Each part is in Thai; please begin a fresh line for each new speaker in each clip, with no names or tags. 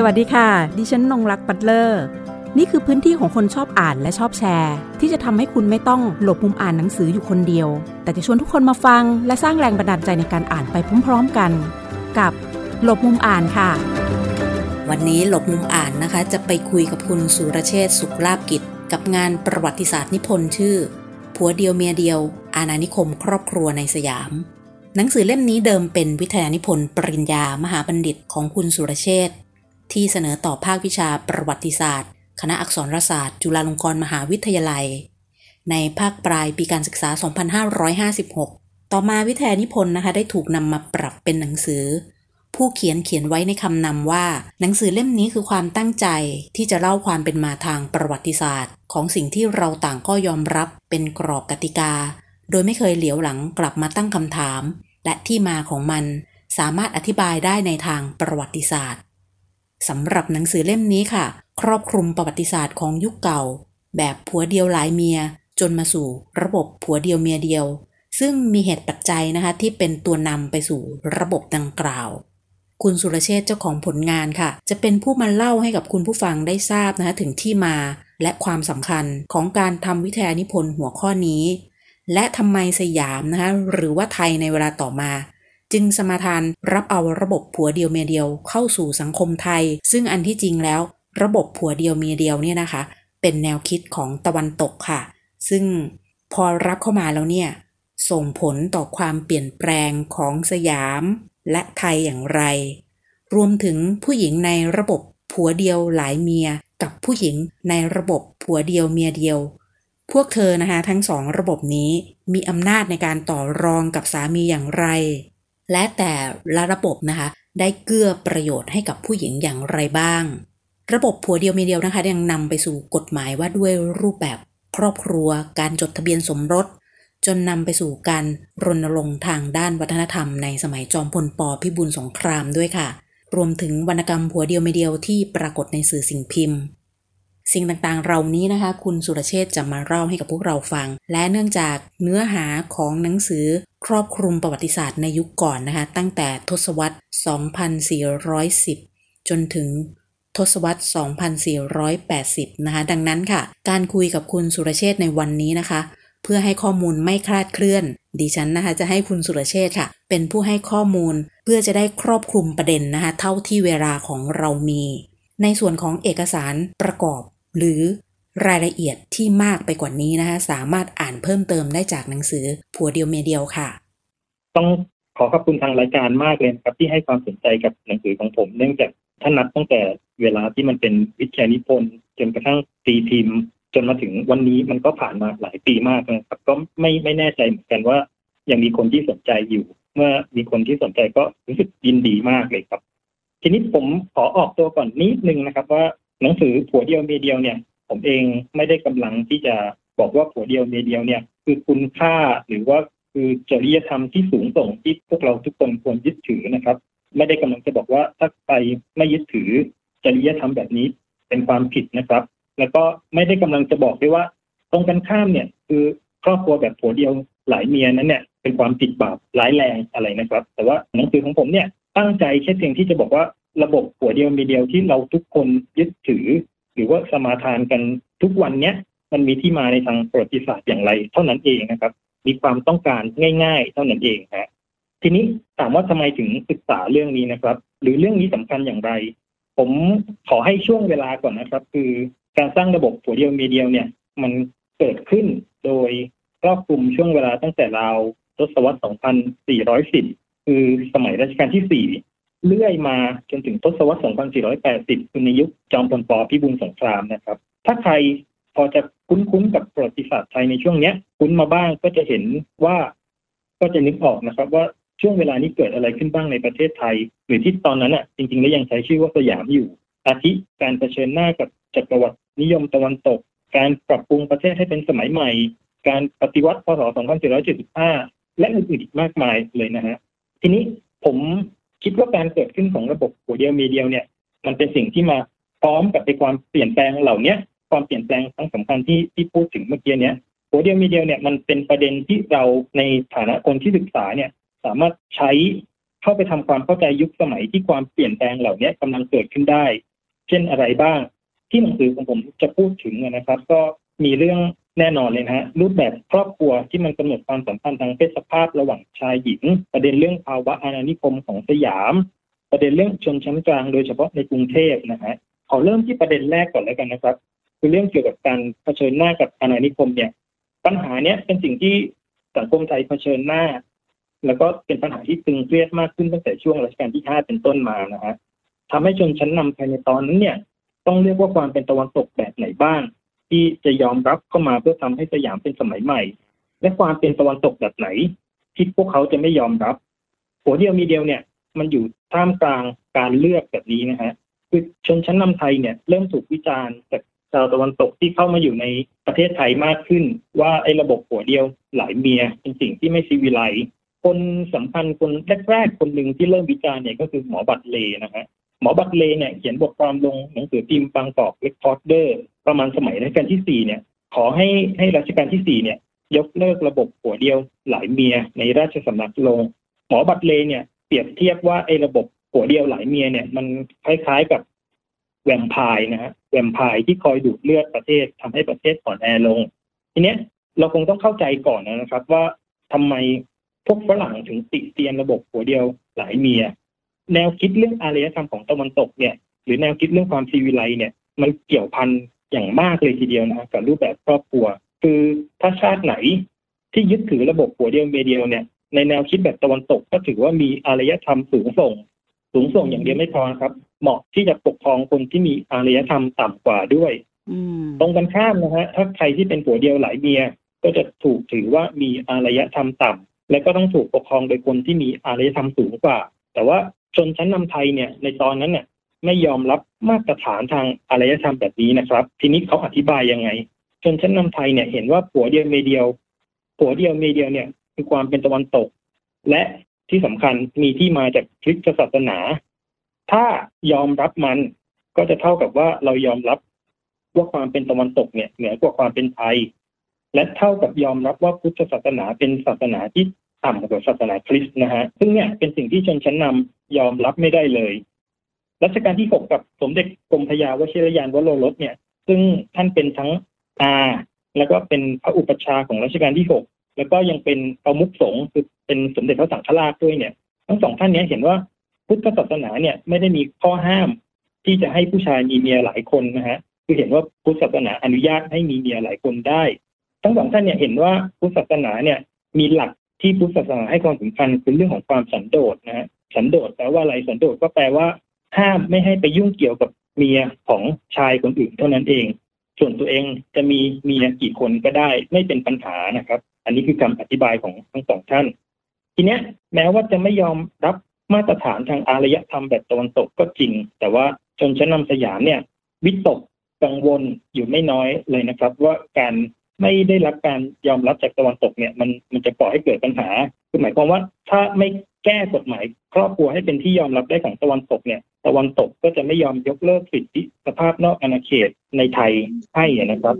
สวัสดีค่ะ ดิฉันนงรักปัตเลอร์ นี่คือพื้นที่ของคนชอบอ่านและชอบแชร์ ที่จะทำให้คุณไม่ต้องหลบมุมอ่านหนังสืออยู่คนเดียว แต่จะชวนทุกคนมาฟัง และสร้างแรงบันดาลใจในการอ่านไปพร้อมๆกัน กับหลบมุมอ่านค่ะ
วันนี้หลบมุมอ่านนะคะ จะไปคุยกับคุณสุรเชษฐสุขลาบกิจ กับงานประวัติศาสตร์นิพนธ์ชื่อ ผัวเดียวเมียเดียว อาณานิคม ครอบครัวในสยามหนังสือเล่มนี้เดิมเป็นวิทยานิพนธ์ปริญญามหาบัณฑิตของคุณสุรเชษฐ ที่เสนอต่อภาควิชาประวัติศาสตร์ คณะอักษรศาสตร์ จุฬาลงกรณ์มหาวิทยาลัย ในภาคปลายปีการศึกษา 2556 ต่อมาวิทยานิพนธ์นะคะได้ถูกนำมาปรับเป็นหนังสือ ผู้เขียนเขียนไว้ในคำนำว่า หนังสือเล่มนี้คือความตั้งใจที่จะเล่าความเป็นมาทางประวัติศาสตร์ ของสิ่งที่เราต่างก็ยอมรับเป็นกรอบกติกา โดยไม่เคยเหลียวหลังกลับมาตั้งคำถาม และที่มาของมันสามารถอธิบายได้ในทางประวัติศาสตร์ สำหรับหนังสือเล่มนี้ค่ะ ครอบคลุมประวัติศาสตร์ของยุคเก่า แบบผัวเดียวหลายเมีย จนมาสู่ระบบผัวเดียวเมียเดียว ซึ่งมีเหตุปัจจัยนะคะที่เป็นตัวนำไปสู่ระบบดังกล่าว คุณสุรเชษเจ้าของผลงานค่ะ จะเป็นผู้มาเล่าให้กับคุณผู้ฟังได้ทราบนะคะถึงที่มาและความสำคัญของการทำวิทยานิพนธ์หัวข้อนี้ และทำไมสยามนะคะหรือว่าไทยในเวลาต่อมา จึงสมาทานรับเอาระบบผัวเดียวเมียเดียวเข้าสู่สังคมไทย ซึ่งอันที่จริงแล้ว ระบบผัวเดียวเมียเดียวเนี่ยนะคะ เป็นแนวคิดของตะวันตกค่ะ ซึ่งพอรับเข้ามาแล้วเนี่ยส่งผลต่อความเปลี่ยนแปลงของสยามและไทยอย่างไร รวมถึงผู้หญิงในระบบผัวเดียวหลายเมียกับผู้หญิงในระบบผัวเดียวเมียเดียว พวกเธอนะคะทั้งสองระบบนี้มีอำนาจในการต่อรองกับสามีอย่างไร และแต่ละระบบนะคะ ได้เกื้อประโยชน์ให้กับผู้หญิงอย่างไรบ้าง ระบบผัวเดียวเมียเดียวนะคะยังนำไปสู่กฎหมายว่าด้วยรูปแบบครอบครัว การจดทะเบียนสมรส จนนำไปสู่การรณรงค์ทางด้านวัฒนธรรม ในสมัยจอมพลปพิบูลสงครามด้วยค่ะ รวมถึงวรรณกรรมผัวเดียวไม่เดียวที่ปรากฏในสื่อสิ่งพิมพ์สิ่งต่างๆ เหล่านี้นะคะ คุณสุรเชษจะมาเล่าให้กับพวกเราฟัง และเนื่องจากเนื้อหาของหนังสือ ครอบคลุมประวัติศาสตร์ในยุคก่อนนะคะ ตั้งแต่ทศวรรษ 2410 จนถึงทศวรรษ 2480 นะคะ ดังนั้นค่ะ การคุยกับคุณสุรเชษในวันนี้นะคะ เพื่อให้ข้อมูลไม่คลาดเคลื่อน ดิฉันนะคะจะให้คุณสุรเชษค่ะ เป็นผู้ให้ข้อมูลเพื่อจะได้ครอบคลุมประเด็นนะคะ เท่าที่เวลาของเรามี ในส่วนของเอกสารประกอบ หรือ รายละเอียดที่มากไปกว่านี้นะคะ สามารถอ่านเพิ่มเติมได้จากหนังสือผัวเดียวเมียเดียวค่ะ
ต้องขอขอบคุณทางรายการมากเลยครับ ที่ให้ความสนใจกับหนังสือของผม เนื่องจากท่านนับตั้งแต่เวลาที่มันเป็นวิทยานิพนธ์จนกระทั่งตีพิมพ์ จนมาถึงวันนี้มันก็ผ่านมาหลายปีมากนะครับ ก็ไม่ไม่แน่ใจเหมือนกันว่า ยังมีคนที่สนใจอยู่ เมื่อมีคนที่สนใจก็รู้สึกยินดีมากเลยครับ ทีนี้ผมขอออกตัวก่อนนิดนึงนะครับ ว่าหนังสือผัวเดียวเมียเดียวเนี่ย ผมเองไม่ได้กำลังที่จะบอกว่าผัวเดียวเมียเดียวเนี่ยคือคุณค่าหรือว่าคือจริยธรรมที่สูงส่งที่พวกเราทุกคนควรยึดถือนะครับ ไม่ได้กำลังจะบอกว่าถ้าใครไม่ยึดถือจริยธรรมแบบนี้เป็นความผิดนะครับ แล้วก็ไม่ได้กำลังจะบอกด้วยว่า ตรงกันข้ามเนี่ย คือครอบครัวแบบผัวเดียวหลายเมียนั้นเนี่ยเป็นความผิดบาปร้ายแรงอะไรนะครับ แต่ว่าหนังสือของผมเนี่ยตั้งใจแค่เพียงที่จะบอกว่าระบบผัวเดียวมีเดียวที่เราทุกคนยึดถือ หรือว่าสมาทานกันทุกวันเนี้ยมันมีที่มาในทางประวัติศาสตร์อย่างไร เท่านั้นเองนะครับ มีความต้องการง่าย ๆ เท่านั้นเองฮะทีนี้ถามว่าทำไมถึงศึกษาเรื่องนี้นะครับ หรือเรื่องนี้สำคัญอย่างไร ผมขอให้ช่วงเวลาก่อนนะครับ คือการสร้างระบบผัวเดียวมีเดียวเนี่ย มันเกิดขึ้นโดยครอบคลุมช่วงเวลาตั้งแต่ราวทศวรรษ 2410 คือสมัยรัชกาลที่4 เลื่อยมาจนถึงทศวรรษ 2480 คือในยุคจอมพลปพิบูลสงครามนะครับ ถ้าใครพอจะคุ้นๆกับประวัติศาสตร์ไทยในช่วงเนี้ย คุ้นมาบ้างก็จะเห็นว่าก็จะนึกออกนะครับ ว่าช่วงเวลานี้เกิดอะไรขึ้นบ้างในประเทศไทย หรือที่ตอนนั้นอะจริงๆแล้วยังใช้ชื่อว่าสยามอยู่ อาทิการเผชิญหน้ากับจักรวรรดินิยมตะวันตก การปรับปรุงประเทศให้เป็นสมัยใหม่ การปฏิวัติพศ 2475 และอื่นๆอีกมากมายเลยนะฮะทีนี้ผม คิดว่าการเกิดขึ้นของระบบหัวเดียวมีเดียวเนี่ย มันเป็นสิ่งที่มาพร้อมกับในความเปลี่ยนแปลงเหล่านี้ความเปลี่ยนแปลงครั้งสำคัญที่ที่พูดถึงเมื่อกี้เนี้ยหัวเดียวมีเดียวเนี่ยมันเป็นประเด็นที่เราในฐานะคนที่ศึกษาเนี่ย สามารถใช้เข้าไปทำความเข้าใจยุคสมัยที่ความเปลี่ยนแปลงเหล่านี้กำลังเกิดขึ้นได้ เช่นอะไรบ้าง ที่หนังสือของผมจะพูดถึงนะครับ ก็มีเรื่อง แน่นอนเลยนะฮะรูปแบบครอบครัวที่มันกำหนดความสัมพันธ์ทางเพศสภาพระหว่างชายหญิง ประเด็นเรื่องภาวะอาณานิคมของสยาม ประเด็นเรื่องชนชั้นกลางโดยเฉพาะในกรุงเทพนะฮะขอเริ่มที่ประเด็นแรกก่อนแล้วกันนะครับ คือเรื่องเกี่ยวกับการเผชิญหน้ากับอาณานิคมเนี่ย ปัญหาเนี้ยเป็นสิ่งที่สังคมไทยเผชิญหน้า แล้วก็เป็นปัญหาที่ตึงเครียดมากขึ้นตั้งแต่ช่วงรัชกาลที่ห้าเป็นต้นมานะฮะทำให้ชนชั้นนำภายในตอนนั้นเนี่ย ต้องเรียกว่าความเป็นตะวันตกแบบไหนบ้าง ที่จะยอมรับเข้ามาเพื่อทำให้สยามเป็นสมัยใหม่ และความเป็นตะวันตกแบบไหน ที่พวกเขาจะไม่ยอมรับหัวเดียวมีเดียวเนี่ย มันอยู่ท่ามกลางการเลือกแบบนี้นะฮะคือชนชั้นนำไทยเนี่ยเริ่มถูกวิจารณ์จากชาวตะวันตกที่เข้ามาอยู่ในประเทศไทยมากขึ้น ว่าไอ้ระบบผัวเดียวหลายเมียเป็นสิ่งที่ไม่ศิวิไลซ์คนสำคัญคนแรกๆคนหนึ่งที่เริ่มวิจารณ์เนี่ยก็คือหมอบรัดเลย์นะฮะหมอบรัดเลย์เนี่ยเขียนบทความลงหนังสือพิมพ์ Bangkok Recorder ประมาณสมัยรัชกาลที่สี่เนี่ย ขอให้ให้รัชกาลที่สี่เนี่ย ยกเลิกระบบผัวเดียวหลายเมียในราชสำนักลง หมอบรัดเลย์เนี่ยเปรียบเทียบว่าไอ้ระบบผัวเดียวหลายเมียเนี่ยมันคล้ายๆกับแวมไพร์นะฮะแวมไพร์ที่คอยดูดเลือดประเทศทำให้ประเทศอ่อนแอลง ทีเนี้ยเราคงต้องเข้าใจก่อนนะครับ ว่าทำไมพวกฝรั่งถึงติเตียนระบบผัวเดียวหลายเมีย แนวคิดเรื่องอารยธรรมของตะวันตกเนี่ย หรือแนวคิดเรื่องความศิวิไลซ์เนี่ย มันเกี่ยวพัน อย่างมากเลยทีเดียวนะกับรูปแบบครอบครัว คือถ้าชาติไหนที่ยึดถือระบบหัวเดียวเมียเดียวเนี่ยในแนวคิดแบบตะวันตกก็ถือว่ามีอารยธรรมสูงส่ง สูงส่งอย่างเดียวไม่พอครับ เหมาะที่จะปกครองคนที่มีอารยธรรมต่ำกว่าด้วยตรงกันข้ามนะฮะถ้าใครที่เป็นผัวเดียวหลายเมีย ก็จะถูกถือว่ามีอารยธรรมต่ำและก็ต้องถูกปกครองโดยคนที่มีอารยธรรมสูงกว่า แต่ว่าชนชั้นนำไทยเนี่ยในตอนนั้นเนี่ย ไม่ยอมรับมาตรฐานทางอารยธรรมแบบนี้นะครับ ทีนี้เขาอธิบายยังไงชนชั้นนำไทยเนี่ยเห็นว่าผัวเดียวเมเดียวผัวเดียวเมเดียวเนี่ยคือความเป็นตะวันตก และที่สำคัญมีที่มาจากคริสตศาสนา ถ้ายอมรับมันก็จะเท่ากับว่าเรายอมรับว่าความเป็นตะวันตกเนี่ยเหนือกว่าความเป็นไทย และเท่ากับยอมรับว่าพุทธศาสนาเป็นศาสนาที่ต่ำกว่าศาสนาคริสต์นะฮะซึ่งเนี่ยเป็นสิ่งที่ชนชั้นนำยอมรับไม่ได้เลย รัชกาลที่หกกับสมเด็จกรมพยาวชิรยานวโรรสเนี่ย ซึ่งท่านเป็นทั้งอาแล้วก็เป็นพระอุปชาของรัชกาลที่หกแล้วก็ยังเป็นประมุขสงฆ์คือเป็นสมเด็จพระสังฆราชด้วยเนี่ย ทั้งสองท่านนี้เห็นว่าพุทธศาสนาเนี่ยไม่ได้มีข้อห้ามที่จะให้ผู้ชายมีเมียหลายคนนะฮะคือเห็นว่าพุทธศาสนาอนุญาตให้มีเมียหลายคนได้ ทั้งสองท่านเนี่ยเห็นว่าพุทธศาสนาเนี่ยมีหลักที่พุทธศาสนาให้ความสำคัญคือเรื่องของความสันโดษนะฮะสันโดษแปลว่าอะไรสันโดษก็แปลว่า ห้ามไม่ให้ไปยุ่งเกี่ยวกับเมียของชายคนอื่นเท่านั้นเอง ส่วนตัวเองจะมีเมียกี่คนก็ได้ไม่เป็นปัญหานะครับ อันนี้คือคำอธิบายของทั้งสองท่าน ทีเนี้ยแม้ว่าจะไม่ยอมรับมาตรฐานทางอารยธรรมแบบตะวันตกก็จริง แต่ว่าชนชั้นนำสยามเนี่ย วิตกกังวลอยู่ไม่น้อยเลยนะครับ ว่าการไม่ได้รับการยอมรับจากตะวันตกเนี่ยมันมันจะก่อให้เกิดปัญหาคือหมายความว่าถ้าไม่แก้กฎหมาย ครอบครัวให้เป็นที่ยอมรับได้ของตะวันตกเนี่ย ตะวันตกก็จะไม่ยอมยกเลิกสิทธิสภาพนอกอาณาเขตในไทยให้นะครับ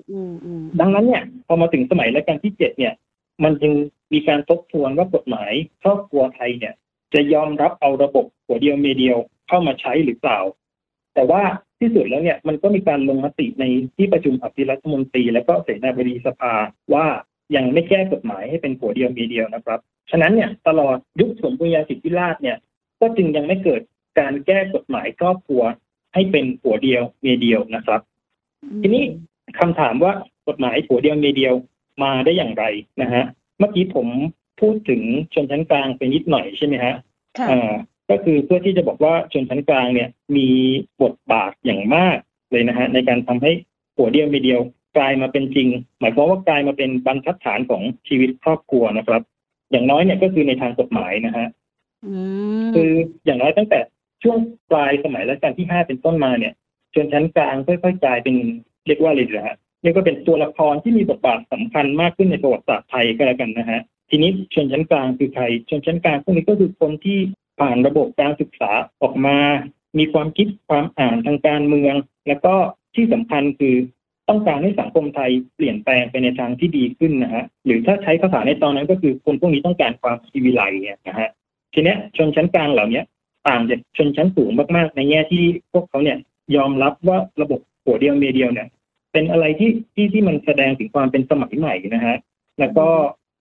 ดังนั้นเนี่ยพอมาถึงสมัยรัชกาลที่เจ็ดเนี่ย มันจึงมีการทบทวนว่ากฎหมายครอบครัวไทยเนี่ย จะยอมรับเอาระบบหัวเดียวเมียเดียวเข้ามาใช้หรือเปล่า แต่ว่าที่สุดแล้วเนี่ยมันก็มีการลงมติในที่ประชุมอภิรัฐมนตรี และก็เสนาบดีสภาว่ายังไม่แก้กฎหมายให้เป็นผัวเดียวเมียเดียวนะครับ ฉะนั้นเนี่ยตลอดยุคสมบูรณาสิทธิราชเนี่ย ก็จึงยังไม่เกิด การแก้กฎหมายครอบครัวให้เป็นผัวเดียวเมียเดียวนะครับ ทีนี้คำถามว่ากฎหมายผัวเดียวเมียเดียวมาได้อย่างไรนะฮะเมื่อกี้ผมพูดถึงชนชั้นกลางไปนิดหน่อยใช่ไหมฮะอ่าก็คือเพื่อที่จะบอกว่าชนชั้นกลางเนี่ย มีบทบาทอย่างมากเลยนะฮะในการทำให้ผัวเดียวเมียเดียวกลายมาเป็นจริง หมายความว่ากลายมาเป็นบรรทัดฐานของชีวิตครอบครัวนะครับ อย่างน้อยเนี่ยก็คือในทางกฎหมายนะฮะคืออย่างน้อยตั้งแต่ ช่วงปลายสมัยรัชกาลที่ห้าเป็นต้นมาเนี่ยชนชั้นกลางค่อยๆกลายเป็นเรียกว่าอะไรนะฮะเรียกว่าเป็นตัวละครที่มีบทบาทสำคัญมากขึ้นในประวัติศาสตร์ไทยก็แล้วกันนะฮะทีนี้ชนชั้นกลางคือใครชนชั้นกลางพวกนี้ก็คือคนที่ผ่านระบบการศึกษาออกมา มีความคิดความอ่านทางการเมือง แล้วก็ที่สำคัญคือต้องการให้สังคมไทยเปลี่ยนแปลงไปในทางที่ดีขึ้นนะฮะหรือถ้าใช้ภาษาในตอนนั้นก็คือคนพวกนี้ต้องการความซีวิไลนะฮะทีเนี้ยชนชั้นกลางเหล่านี้ ต่างจากชนชั้นสูงมากๆ ในแง่ที่พวกเขาเนี่ยยอมรับว่าระบบหัวเดียวเมเดียวเนี่ย เป็นอะไรที่ที่ที่มันแสดงถึงความเป็นสมัยใหม่นะฮะแล้วก็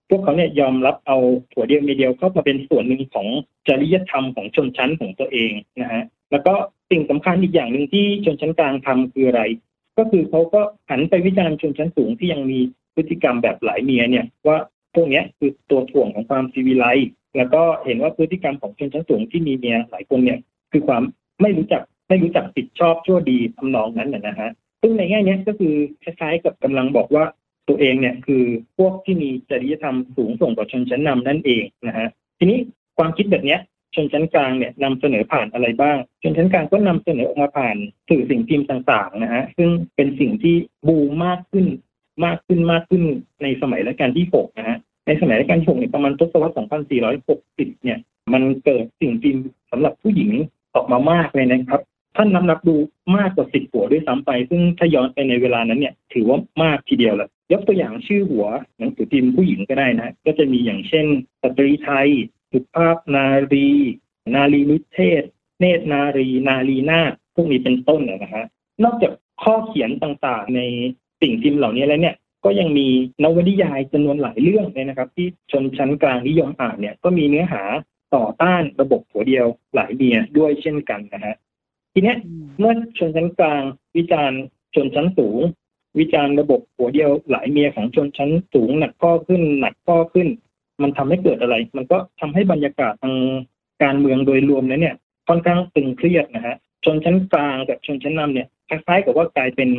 พวกเขาเนี่ยยอมรับเอาหัวเดียวเมเดียวเข้ามาเป็นส่วนหนึ่งของจริยธรรมของชนชั้นของตัวเองนะฮะแล้วก็สิ่งสำคัญอีกอย่างหนึ่งที่ชนชั้นกลางทำคืออะไร ก็คือเขาก็หันไปวิจารณ์ชนชั้นสูงที่ยังมีพฤติกรรมแบบหลายเมียเนี่ยว่าพวกนี้คือตัวถ่วงของความซีวิไล แล้วก็เห็นว่าพฤติกรรมของชนชั้นสูงที่มีเมียหลายคนเนี่ยคือความไม่รู้จักไม่รู้จักผิดชอบชั่วดีทำนองนั้นนะฮะซึ่งในแง่นี้ก็คือคล้ายๆกับกำลังบอกว่าตัวเองเนี่ยคือพวกที่มีจริยธรรมสูงส่งกว่าชนชั้นนำนั่นเองนะฮะทีนี้ความคิดแบบเนี้ยชนชั้นกลางเนี่ยนำเสนอผ่านอะไรบ้าง ชนชั้นกลางก็นำเสนอออกมาผ่านสื่อสิ่งพิมพ์ต่างๆนะฮะซึ่งเป็นสิ่งที่บูมมากขึ้นมากขึ้นมากขึ้นในสมัยรัชกาลที่6นะฮะ ในสมัยรัชกาลที่6เนี่ยประมาณทศวรรษ 2460 เนี่ย มันเกิดสิ่งพิมพ์สำหรับผู้หญิงออกมามากเลยนะครับ ท่านนับนับดูมากกว่าสิบหัวด้วยซ้ำไป ซึ่งถ้าย้อนไปในเวลานั้นเนี่ย ถือว่ามากทีเดียวละยกตัวอย่างชื่อหัวหนังสือพิมพ์ผู้หญิงก็ได้นะ ก็จะมีอย่างเช่น สตรีไทย สุภาพนารี นารีนิเทศ เนตรนารี นารีนาพวกนี้เป็นต้นนะฮะ นอกจากข้อเขียนต่างๆ ในสิ่งพิมพ์เหล่านี้แล้วเนี่ย ก็ยังมีนวนิยายจำนวนหลายเรื่องเลยนะครับ ที่ชนชั้นกลางนิยมอ่านเนี่ยก็มีเนื้อหาต่อต้านระบบหัวเดียวหลายเมียด้วยเช่นกันนะฮะทีเนี้ยเมื่อชนชั้นกลางวิจารณ์ชนชั้นสูง วิจารณ์ระบบหัวเดียวหลายเมียของชนชั้นสูงหนักข้อขึ้นหนักข้อขึ้น มันทำให้เกิดอะไร มันก็ทำให้บรรยากาศทางการเมืองโดยรวมแล้วเนี่ยค่อนข้างตึงเครียดนะฮะชนชั้นกลางกับชนชั้นนำเนี่ยคล้ายๆกับว่ากลายเป็น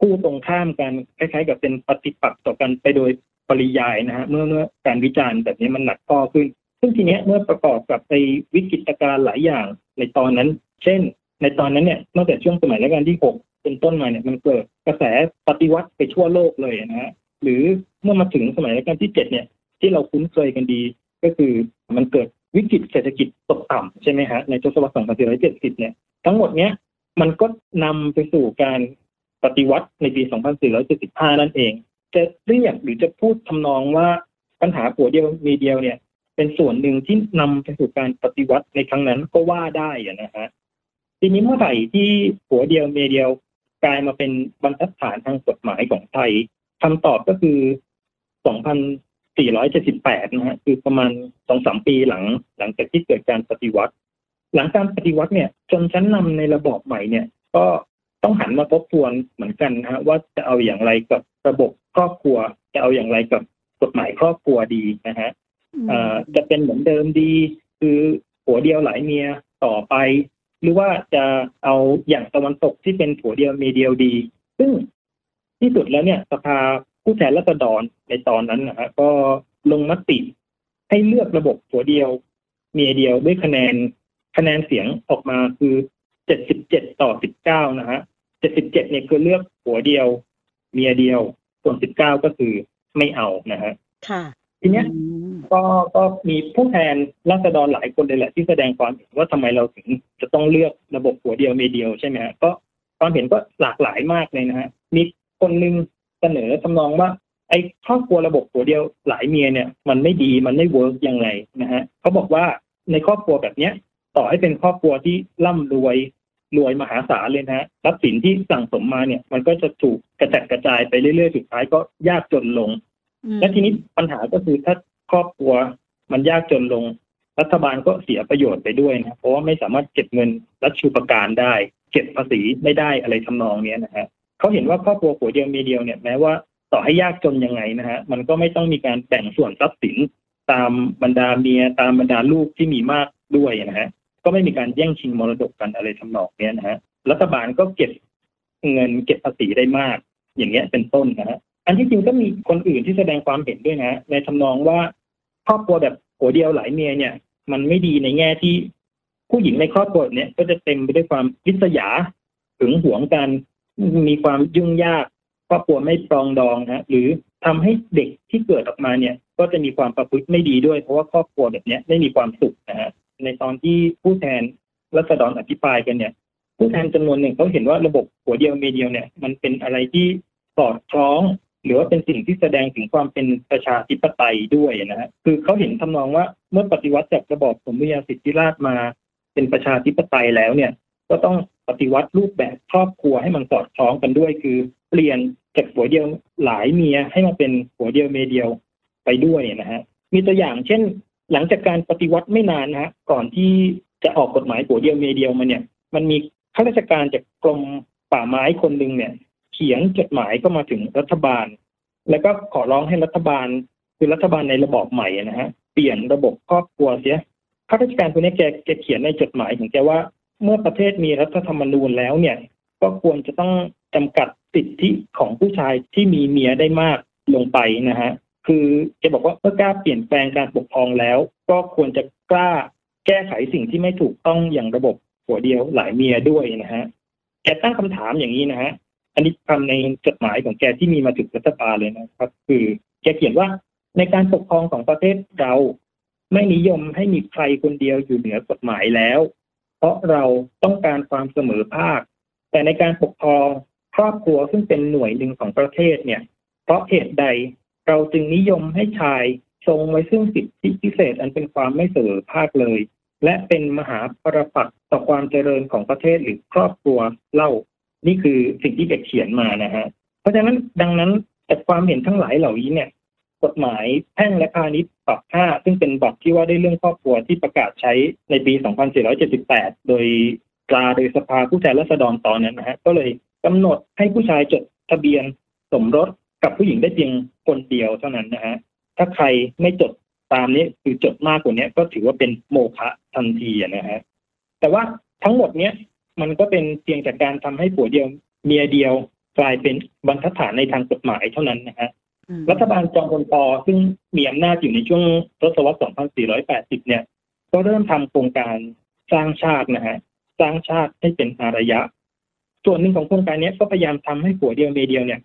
คู่ตรงข้ามกันคล้ายๆ กับเป็นปฏิปักษ์ต่อกันไปโดยปริยายนะฮะเมื่อเมื่อการวิจารณ์แบบนี้มันหนักข้อขึ้น ซึ่งทีเนี้ยเมื่อประกอบกับในวิกฤตการณ์หลายอย่างในตอนนั้น เช่น ในตอนนั้นเนี่ยตั้งแต่ช่วงสมัยรัชกาลที่หกเป็นต้นมาเนี่ยมันเกิดกระแสปฏิวัติไปทั่วโลกเลยนะฮะหรือเมื่อมาถึงสมัยรัชกาลที่เจ็ดเนี่ยที่เราคุ้นเคยกันดี ก็คือมันเกิดวิกฤตเศรษฐกิจตกต่ำใช่ไหมฮะในทศวรรษ 2470 เนี่ยทั้งหมดเนี้ยมันก็นำไปสู่การ ปฏิวัติในปี 2475 นั่นเอง จะเรียกหรือจะพูดทำนองว่าปัญหาผัวเดียวมีเดียวเนี่ย เป็นส่วนหนึ่งที่นำไปสู่การปฏิวัติในครั้งนั้นก็ว่าได้นะฮะทีนี้เมื่อไหร่ที่ผัวเดียวเมียเดียวกลายมาเป็นบรรทัดฐานทางกฎหมายของไทยคำตอบก็คือ 2478 นะฮะคือประมาณสองสามปีหลัง หลังจากที่เกิดการปฏิวัติ หลังการปฏิวัติเนี่ย จนชั้นนำในระบอบใหม่เนี่ย ก็ ต้องหันมาทบทวนเหมือนกันนะฮะว่าจะเอาอย่างไรกับระบบครอบครัว จะเอาอย่างไรกับกฎหมายครอบครัวดีนะฮะจะเป็นเหมือนเดิมดี คือผัวเดียวหลายเมียต่อไป หรือว่าจะเอาอย่างตะวันตกที่เป็นผัวเดียวเมียเดียวดี ซึ่งที่สุดแล้วเนี่ยสภาผู้แทนรัษฎรในตอนนั้นนะฮะก็ลงมติให้เลือกระบบผัวเดียว เมียเดียวด้วยคะแนนคะแนนเสียงออกมาคือ เจ็ดสิบเจ็ดต่อสิบเก้านะฮะเจ็ดสิบเจ็ดเนี่ยคือเลือกผัวเดียว เมียเดียว ส่วนสิบเก้าก็คือไม่เอานะฮะ
ค่ะ
ทีเนี้ยก็ก็มีผู้แทนราษฎรหลายคนเลยแหละที่แสดงความเห็นว่าทำไมเราถึงจะต้องเลือกระบบผัวเดียวเมียเดียวใช่ไหมฮะก็ความเห็นก็หลากหลายมากเลยนะฮะมีคนนึงเสนอทำนองว่าไอ้ครอบครัวระบบผัวเดียวหลายเมียเนี่ย มันไม่ดีมันไม่เวิร์กยังไงนะฮะเขาบอกว่าในครอบครัวแบบเนี้ย ต่อให้เป็นครอบครัวที่ร่ำรวย รวยมหาศาลเลยนะฮะทรัพย์สินที่สั่งสมมาเนี่ย มันก็จะถูกกระจัดกระจายไปเรื่อยๆ สุดท้ายก็ยากจนลง และทีนี้ปัญหาก็คือถ้าครอบครัวมันยากจนลง รัฐบาลก็เสียประโยชน์ไปด้วยนะเพราะว่าไม่สามารถเก็บเงินรัฐชูประการได้ เก็บภาษีไม่ได้อะไรทำนองเนี้ยนะฮะเขาเห็นว่าครอบครัวผัวเดียวเมียเดียวเนี่ยแม้ว่าต่อให้ยากจนยังไงนะฮะมันก็ไม่ต้องมีการแบ่งส่วนทรัพย์สินตามบรรดาเมียตามบรรดาลูกที่มีมากด้วยนะฮะ ก็ไม่มีการแย่งชิงมรดกกันอะไรทำนองเนี้ยนะฮะรัฐบาลก็เก็บเงินเก็บภาษีได้มาก อย่างเงี้ยเป็นต้นนะฮะอันที่จริงก็มีคนอื่นที่แสดงความเห็นด้วยนะในทำนองว่าครอบครัวแบบหัวเดียวหลายเมียเนี่ย มันไม่ดีในแง่ที่ผู้หญิงในครอบครัวเนี่ยก็จะเต็มไปด้วยความริษยาถึงหวงกันมีความยุ่งยากครอบครัวไม่ปรองดองนะหรือทำให้เด็กที่เกิดออกมาเนี่ย ก็จะมีความประพฤติไม่ดีด้วย เพราะว่าครอบครัวแบบนี้ไม่มีความสุขนะฮะ ในตอนที่ผู้แทนรัษฎรอภิปรายกันเนี่ย ผู้แทนจำนวนหนึ่งเขาเห็นว่าระบบหัวเดียวเมียเดียวเนี่ย มันเป็นอะไรที่สอดคล้อง หรือว่าเป็นสิ่งที่แสดงถึงความเป็นประชาธิปไตยด้วยนะฮะคือเขาเห็นทำนองว่าเมื่อปฏิวัติจากระบอบสมบูรณสิทธิราชมา เป็นประชาธิปไตยแล้วเนี่ย ก็ต้องปฏิวัติรูปแบบครอบครัวให้มันสอดคล้องกันด้วย คือ เปลี่ยนจากหัวเดียวหลายเมียให้มาเป็นหัวเดียวเมียเดียวไปด้วยนะฮะมีตัวอย่างเช่น หลังจากการปฏิวัติไม่นานนะก่อนที่จะออกกฎหมายหัวเดียวเมียเดียวมาเนี่ย มันมีข้าราชการจากกรมป่าไม้คนหนึ่งเนี่ย เขียนจดหมายก็มาถึงรัฐบาล แล้วก็ขอร้องให้รัฐบาลคือรัฐบาลในระบอบใหม่นะฮะเปลี่ยนระบบครอบครัวเสียข้าราชการคนนี้แกแกเขียนในจดหมายของแกว่าเมื่อประเทศมีรัฐธรรมนูญแล้วเนี่ย ก็ควรจะต้องจำกัดสิทธิของผู้ชายที่มีเมียได้มากลงไปนะฮะ คือแกบอกว่าเมื่อกล้าเปลี่ยนแปลงการปกครองแล้ว ก็ควรจะกล้าแก้ไขสิ่งที่ไม่ถูกต้องอย่างระบบหัวเดียวหลายเมียด้วยนะฮะแกตั้งคำถามอย่างนี้นะฮะอันนี้คำในจดหมายของแกที่มีมาถึงรัฐบาลเลยนะครับ คือแกเขียนว่าในการปกครองของประเทศเราไม่นิยมให้มีใครคนเดียวอยู่เหนือกฎหมายแล้ว เพราะเราต้องการความเสมอภาค แต่ในการปกครองครอบครัวซึ่งเป็นหน่วยหนึ่งของประเทศเนี่ย เพราะเหตุใด เราจึงนิยมให้ชายทรงไว้ซึ่งสิทธิพิเศษอันเป็นความไม่เสมอภาคเลย และเป็นมหาปรปักษ์ต่อความเจริญของประเทศหรือครอบครัวเล่า นี่คือสิ่งที่แกเขียนมานะฮะเพราะฉะนั้นดังนั้นจากความเห็นทั้งหลายเหล่านี้เนี่ยกฎหมายแพ่งและพาณิชย์ปรับ5ซึ่งเป็นบัตรที่ว่าได้เรื่องครอบครัวที่ประกาศใช้ในปี 2478 โดยตราโดยสภาผู้แทนราษฎรตอนนั้นนะฮะก็เลยกำหนดให้ผู้ชายจดทะเบียนสมรส กับผู้หญิงได้เพียงคนเดียวเท่านั้นนะฮะถ้าใครไม่จดตามนี้คือจดมากกว่านี้ก็ถือว่าเป็นโมฆะทันทีนะฮะแต่ว่าทั้งหมดเนี้ยมันก็เป็นเพียงจากการทำให้ผัวเดียวเมียเดียวกลายเป็นบรรทัดฐานในทางกฎหมายเท่านั้นนะฮะรัฐบาลจอมพลปอซึ่งมีอำนาจอยู่ในช่วงทศวรรษ 2480 เนี่ย ก็เริ่มทำโครงการสร้างชาตินะฮะสร้างชาติให้เป็นอารยะ ส่วนหนึ่งของโครงการนี้ก็พยายามทำให้ผัวเดียวเมียเดียวเนี่ย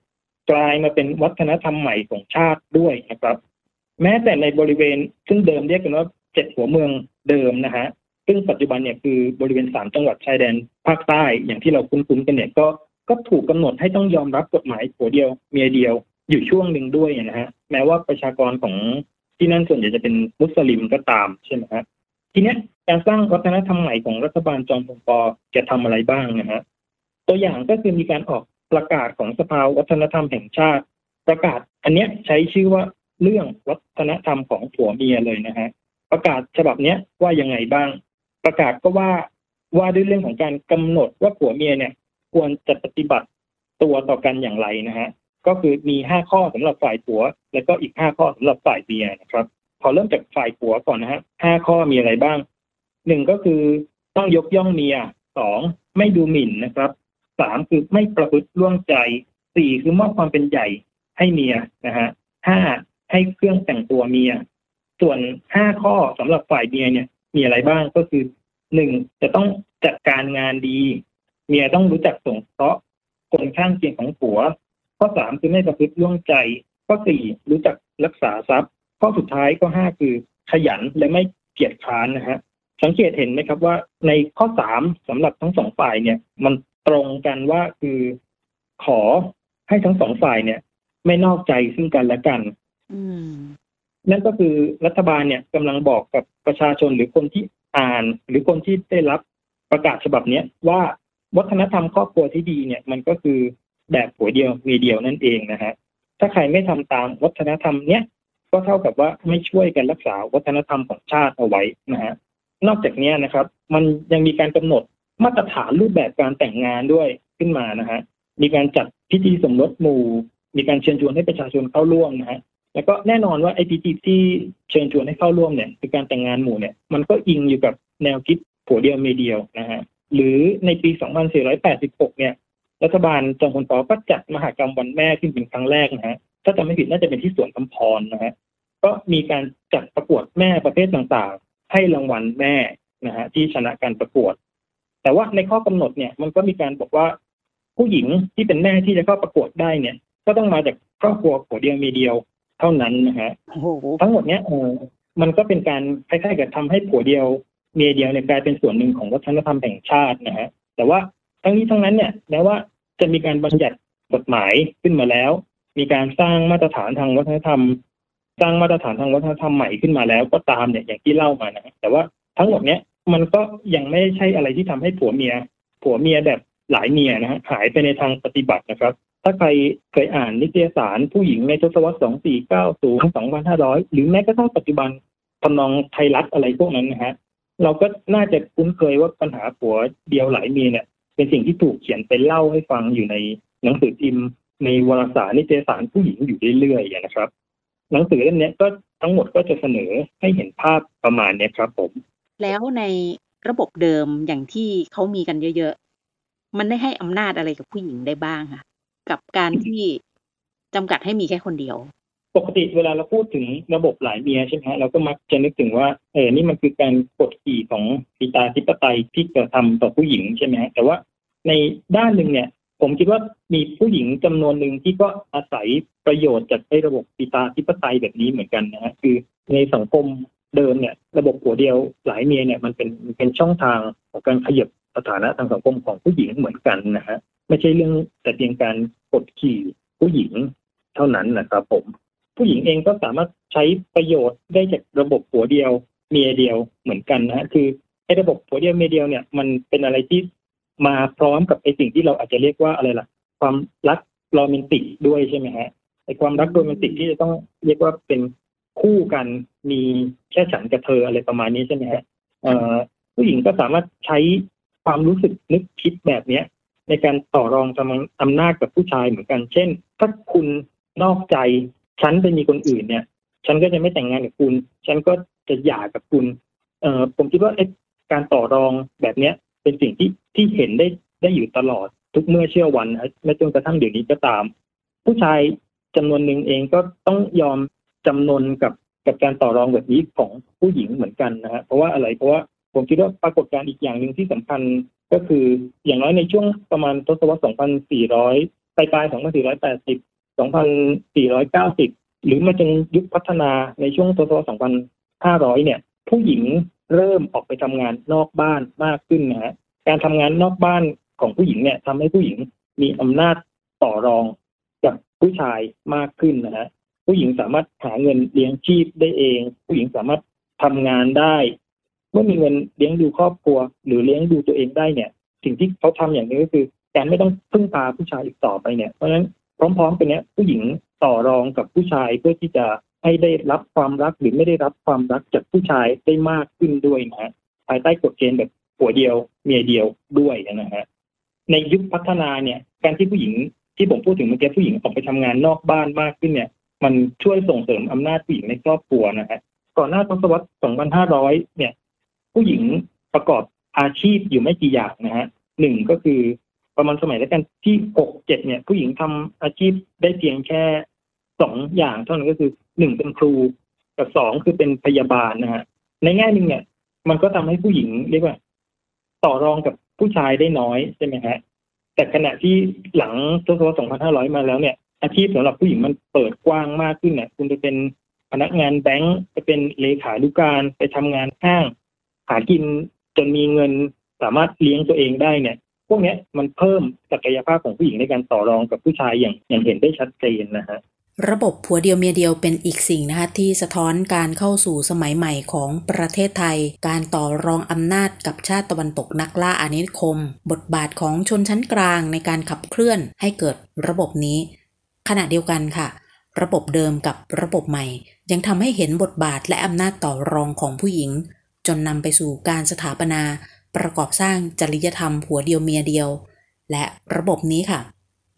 กลายมาเป็นวัฒนธรรมใหม่ของชาติด้วยนะครับ แม้แต่ในบริเวณซึ่งเดิมเรียกกันว่าเจ็ดหัวเมืองเดิมนะฮะซึ่งปัจจุบันเนี่ยคือบริเวณสามจังหวัดชายแดนภาคใต้อย่างที่เราคุ้นๆกันเนี่ยก็ก็ถูกกำหนดให้ต้องยอมรับกฎหมายผัวเดียวเมียเดียวอยู่ช่วงหนึ่งด้วยนะฮะแม้ว่าประชากรของที่นั่นส่วนใหญ่จะเป็นมุสลิมก็ตามใช่ไหมฮะทีนี้การสร้างวัฒนธรรมใหม่ของรัฐบาลจอมพลปจะทำอะไรบ้างนะฮะตัวอย่างก็คือมีการออก ประกาศของสภาวัฒนธรรมแห่งชาติ ประกาศอันเนี้ยใช้ชื่อว่าเรื่องวัฒนธรรมของผัวเมียเลยนะฮะประกาศฉบับเนี้ยว่ายังไงบ้าง ประกาศก็ว่าว่าด้วยเรื่องของการกำหนดว่าผัวเมียเนี่ย ควรจะปฏิบัติตัวต่อกันอย่างไรนะฮะก็คือมีห้าข้อสำหรับฝ่ายผัว แล้วก็อีกห้าข้อสำหรับฝ่ายเมียนะครับขอเริ่มจากฝ่ายผัวก่อนนะฮะห้าข้อมีอะไรบ้างหนึ่งก็คือต้องยกย่องเมียสองไม่ดูหมิ่นนะครับ สามคือไม่ประพฤติล่วงใจสี่คือมอบความเป็นใหญ่ให้เมียนะฮะห้าให้เครื่องแต่งตัวเมีย ส่วนห้าข้อสำหรับฝ่ายเมียเนี่ย มีอะไรบ้างก็คือหนึ่งจะต้องจัดการงานดี เมียต้องรู้จักสงเคราะห์คนข้างเคียงของผัว ข้อสามคือไม่ประพฤติล่วงใจ ข้อสี่รู้จักรักษาทรัพย์ ข้อสุดท้ายข้อห้าคือขยันและไม่เกียจคร้านนะฮะสังเกตเห็นไหมครับว่าในข้อสามสำหรับทั้งสองฝ่ายเนี่ย มัน ตรงกันว่าคือขอให้ทั้งสองฝ่ายเนี่ย ไม่นอกใจซึ่งกันและกันนั่นก็คือรัฐบาลเนี่ยกำลังบอกกับประชาชนหรือคนที่อ่าน หรือคนที่ได้รับประกาศฉบับเนี้ยว่าวัฒนธรรมครอบครัวที่ดีเนี่ย มันก็คือแบบหัวเดียวมีเดียวนั่นเองนะฮะถ้าใครไม่ทำตามวัฒนธรรมเนี้ยก็เท่ากับว่าไม่ช่วยกันรักษาวัฒนธรรมของชาติเอาไว้นะฮะนอกจากนี้นะครับ มันยังมีการกำหนด มาตรฐานรูปแบบการแต่งงานด้วยขึ้นมานะฮะมีการจัดพิธีสมรสหมู่ มีการเชิญชวนให้ประชาชนเข้าร่วมนะฮะแล้วก็แน่นอนว่าไอ้พิธีที่เชิญชวนให้เข้าร่วมเนี่ยคือการแต่งงานหมู่เนี่ยมันก็อิงอยู่กับแนวคิดผัวเดียวเมียเดียวนะฮะหรือในปี 2486 เนี่ย รัฐบาลจอมพลปอก็จัดมหากรรมวันแม่ขึ้นเป็นครั้งแรกนะฮะถ้าจำไม่ผิดน่าจะเป็นที่สวนคำพรนะฮะก็มีการจัดประกวดแม่ประเภทต่างๆ ให้รางวัลแม่นะฮะที่ชนะการประกวด แต่ว่าในข้อกำหนดเนี่ยมันก็มีการบอกว่าผู้หญิงที่เป็นแม่ที่จะเข้าประกวดได้เนี่ย ก็ต้องมาจากครอบครัวผัวเดียวมีเดียวเท่านั้นนะฮะทั้งหมดเนี้ยเออมันก็เป็นการคล้ายๆกับทำให้ผัวเดียวเมียเดียวเนี่ยกลายเป็นส่วนหนึ่งของวัฒนธรรมแห่งชาตินะฮะแต่ว่าทั้งนี้ทั้งนั้นเนี่ยแม้ว่าจะมีการบัญญัติกฎหมายขึ้นมาแล้ว มีการสร้างมาตรฐานทางวัฒนธรรม สร้างมาตรฐานทางวัฒนธรรมใหม่ขึ้นมาแล้วก็ตามเนี่ยอย่างที่เล่ามานะแต่ว่าทั้งหมดเนี้ย มันก็ยังไม่ใช่อะไรที่ทำให้ผัวเมีย ผัวเมียแบบหลายเมียนะฮะหายไปในทางปฏิบัตินะครับ ถ้าใครเคยอ่านนิตยสารผู้หญิงในทศวรรษ 2490 2500 หรือแม้กระทั่งปัจจุบันทำนองไทยรัฐอะไรพวกนั้นนะฮะเราก็น่าจะคุ้นเคยว่าปัญหาผัวเดียวหลายเมียเนี่ยเป็นสิ่งที่ถูกเขียนเป็นเล่าให้ฟังอยู่ในหนังสือพิมพ์ในวารสารนิตยสารผู้หญิงอยู่เรื่อยๆนะครับ หนังสือเล่มนี้ก็ทั้งหมดก็จะเสนอให้เห็นภาพประมาณนี้ครับผม
แล้วในระบบเดิมอย่างที่เขามีกันเยอะๆ มันได้ให้อำนาจอะไรกับผู้หญิงได้บ้างคะกับการที่จำกัดให้มีแค่คนเดียว
ปกติเวลาเราพูดถึงระบบหลายเมียใช่ไหมฮะเราก็มักจะนึกถึงว่าเออนี่มันคือการกดขี่ของปิตาธิปไตยที่กระทำต่อผู้หญิงใช่ไหมฮะแต่ว่าในด้านหนึ่งเนี่ย ผมคิดว่ามีผู้หญิงจำนวนหนึ่งที่ก็อาศัยประโยชน์จากไอ้ระบบปิตาธิปไตยแบบนี้เหมือนกันนะฮะคือในสังคม เดิมเนี่ยระบบผัวเดียวหลายเมียเนี่ยมันเป็นเป็นช่องทางของการขยับสถานะทางสังคมของผู้หญิงเหมือนกันนะฮะไม่ใช่เรื่องแต่เพียงการกดขี่ผู้หญิงเท่านั้นนะครับผม ผู้หญิงเองก็สามารถใช้ประโยชน์ได้จากระบบผัวเดียวเมียเดียวเหมือนกันนะฮะคือไอ้ระบบผัวเดียวเมียเดียวเนี่ยมันเป็นอะไรที่มาพร้อมกับไอ้สิ่งที่เราอาจจะเรียกว่าอะไรล่ะ ความรักโรแมนติกด้วยใช่ไหมฮะไอ้ความรักโรแมนติกที่จะต้องเรียกว่าเป็น คู่กันมีแค่ฉันกับเธออะไรประมาณนี้ใช่ไหมฮะผู้หญิงก็สามารถใช้ความรู้สึกนึกคิดแบบเนี้ย ในการต่อรองอำนาจกับผู้ชายเหมือนกัน เช่น ถ้าคุณนอกใจฉันไปมีคนอื่นเนี่ย ฉันก็จะไม่แต่งงานกับคุณ ฉันก็จะหย่ากับคุณ เอ่อผมคิดว่าการต่อรองแบบเนี้ย เป็นสิ่งที่ที่เห็นได้ได้อยู่ตลอดทุกเมื่อเชื่อวันไม่จนกระทั่งเดี๋ยวนี้ก็ตาม ผู้ชายจำนวนหนึ่งเองก็ต้องยอม จำนนกับกับการต่อรองแบบนี้ของผู้หญิงเหมือนกันนะฮะเพราะว่าอะไรเพราะว่าผมคิดว่าปรากฏการณ์อีกอย่างหนึ่งที่สำคัญก็คืออย่างน้อยในช่วงประมาณทศวรรษ 2400 ปลายปลาย2480 2490 หรือมาจนยุคพัฒนาในช่วงทศวรรษ 2500 เนี่ย ผู้หญิงเริ่มออกไปทำงานนอกบ้านมากขึ้นนะฮะการทำงานนอกบ้านของผู้หญิงเนี่ยทำให้ผู้หญิงมีอำนาจต่อรองกับผู้ชายมากขึ้นนะฮะ ผู้หญิงสามารถหาเงินเลี้ยงชีพได้เอง ผู้หญิงสามารถทำงานได้ เมื่อมีเงินเลี้ยงดูครอบครัว หรือเลี้ยงดูตัวเองได้เนี่ย สิ่งที่เขาทำอย่างนี้ก็คือการไม่ต้องพึ่งพาผู้ชายอีกต่อไปเนี่ยเพราะฉะนั้นพร้อมๆกันเนี้ยผู้หญิงต่อรองกับผู้ชายเพื่อที่จะให้ได้รับความรักหรือไม่ได้รับความรักจากผู้ชายได้มากขึ้นด้วยนะฮะภายใต้กฎเกณฑ์แบบผัวเดียวเมียเดียวด้วยนะฮะในยุคพัฒนาเนี่ย การที่ผู้หญิงที่ผมพูดถึงเมื่อกี้ผู้หญิงออกไปทำงานนอกบ้านมากขึ้นเนี่ย มันช่วยส่งเสริมอำนาจผู้หญิงในครอบครัวนะฮะก่อนหน้าทศวรรษ 2500 เนี่ย ผู้หญิงประกอบอาชีพอยู่ไม่กี่อย่างนะฮะหนึ่งก็คือประมาณสมัยรัชกาลที่หกเจ็ดเนี่ย ผู้หญิงทำอาชีพได้เพียงแค่สองอย่างเท่านั้นก็คือหนึ่งเป็นครูกับสองคือเป็นพยาบาลนะฮะในแง่หนึ่งเนี่ย มันก็ทำให้ผู้หญิงเรียกว่า ต่อรองกับผู้ชายได้น้อยใช่ไหมฮะแต่ขณะที่หลังทศวรรษ 2500 มาแล้วเนี่ย อาชีพสำหรับผู้หญิงมันเปิดกว้างมากขึ้นเนี่ยคุณจะเป็นพนักงานแบงก์ไปเป็นเลขานุการไปทำงานห้าง หากินจนมีเงินสามารถเลี้ยงตัวเองได้เนี่ย พวกนี้มันเพิ่มศักยภาพของผู้หญิงในการต่อรองกับผู้ชายอย่างอย่างเห็นได้ชัดเจนนะฮะ
ระบบผัวเดียวเมียเดียวเป็นอีกสิ่งนะคะที่สะท้อนการเข้าสู่สมัยใหม่ของประเทศไทย การต่อรองอำนาจกับชาติตะวันตกนักล่าอาณานิคม บทบาทของชนชั้นกลางในการขับเคลื่อนให้เกิดระบบนี้ ขณะเดียวกันค่ะ ระบบเดิมกับระบบใหม่ ยังทำให้เห็นบทบาทและอำนาจต่อรองของผู้หญิง จนนำไปสู่การสถาปนา ประกอบสร้างจริยธรรมผัวเดียวเมียเดียว และระบบนี้ค่ะ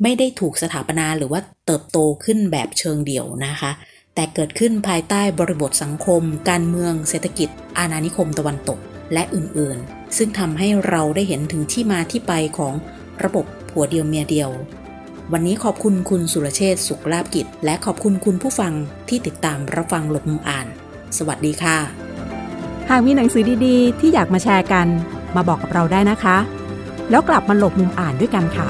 ไม่ได้ถูกสถาปนาหรือว่าเติบโตขึ้นแบบเชิงเดี่ยวนะคะ แต่เกิดขึ้นภายใต้บริบทสังคม การเมือง เศรษฐกิจ อาณานิคมตะวันตก และอื่นๆ ซึ่งทำให้เราได้เห็นถึงที่มาที่ไปของระบบผัวเดียวเมียเดียว วันนี้ขอบคุณคุณสุรเชษฐ์สุขลาบกิจ และขอบคุณคุณผู้ฟังที่ติดตามรับฟังหลบมุมอ่าน สวัสดีค่ะ
หากมีหนังสือดีๆ ที่อยากมาแชร์กัน มาบอกกับเราได้นะคะ แล้วกลับมาหลบมุมอ่านด้วยกันค่ะ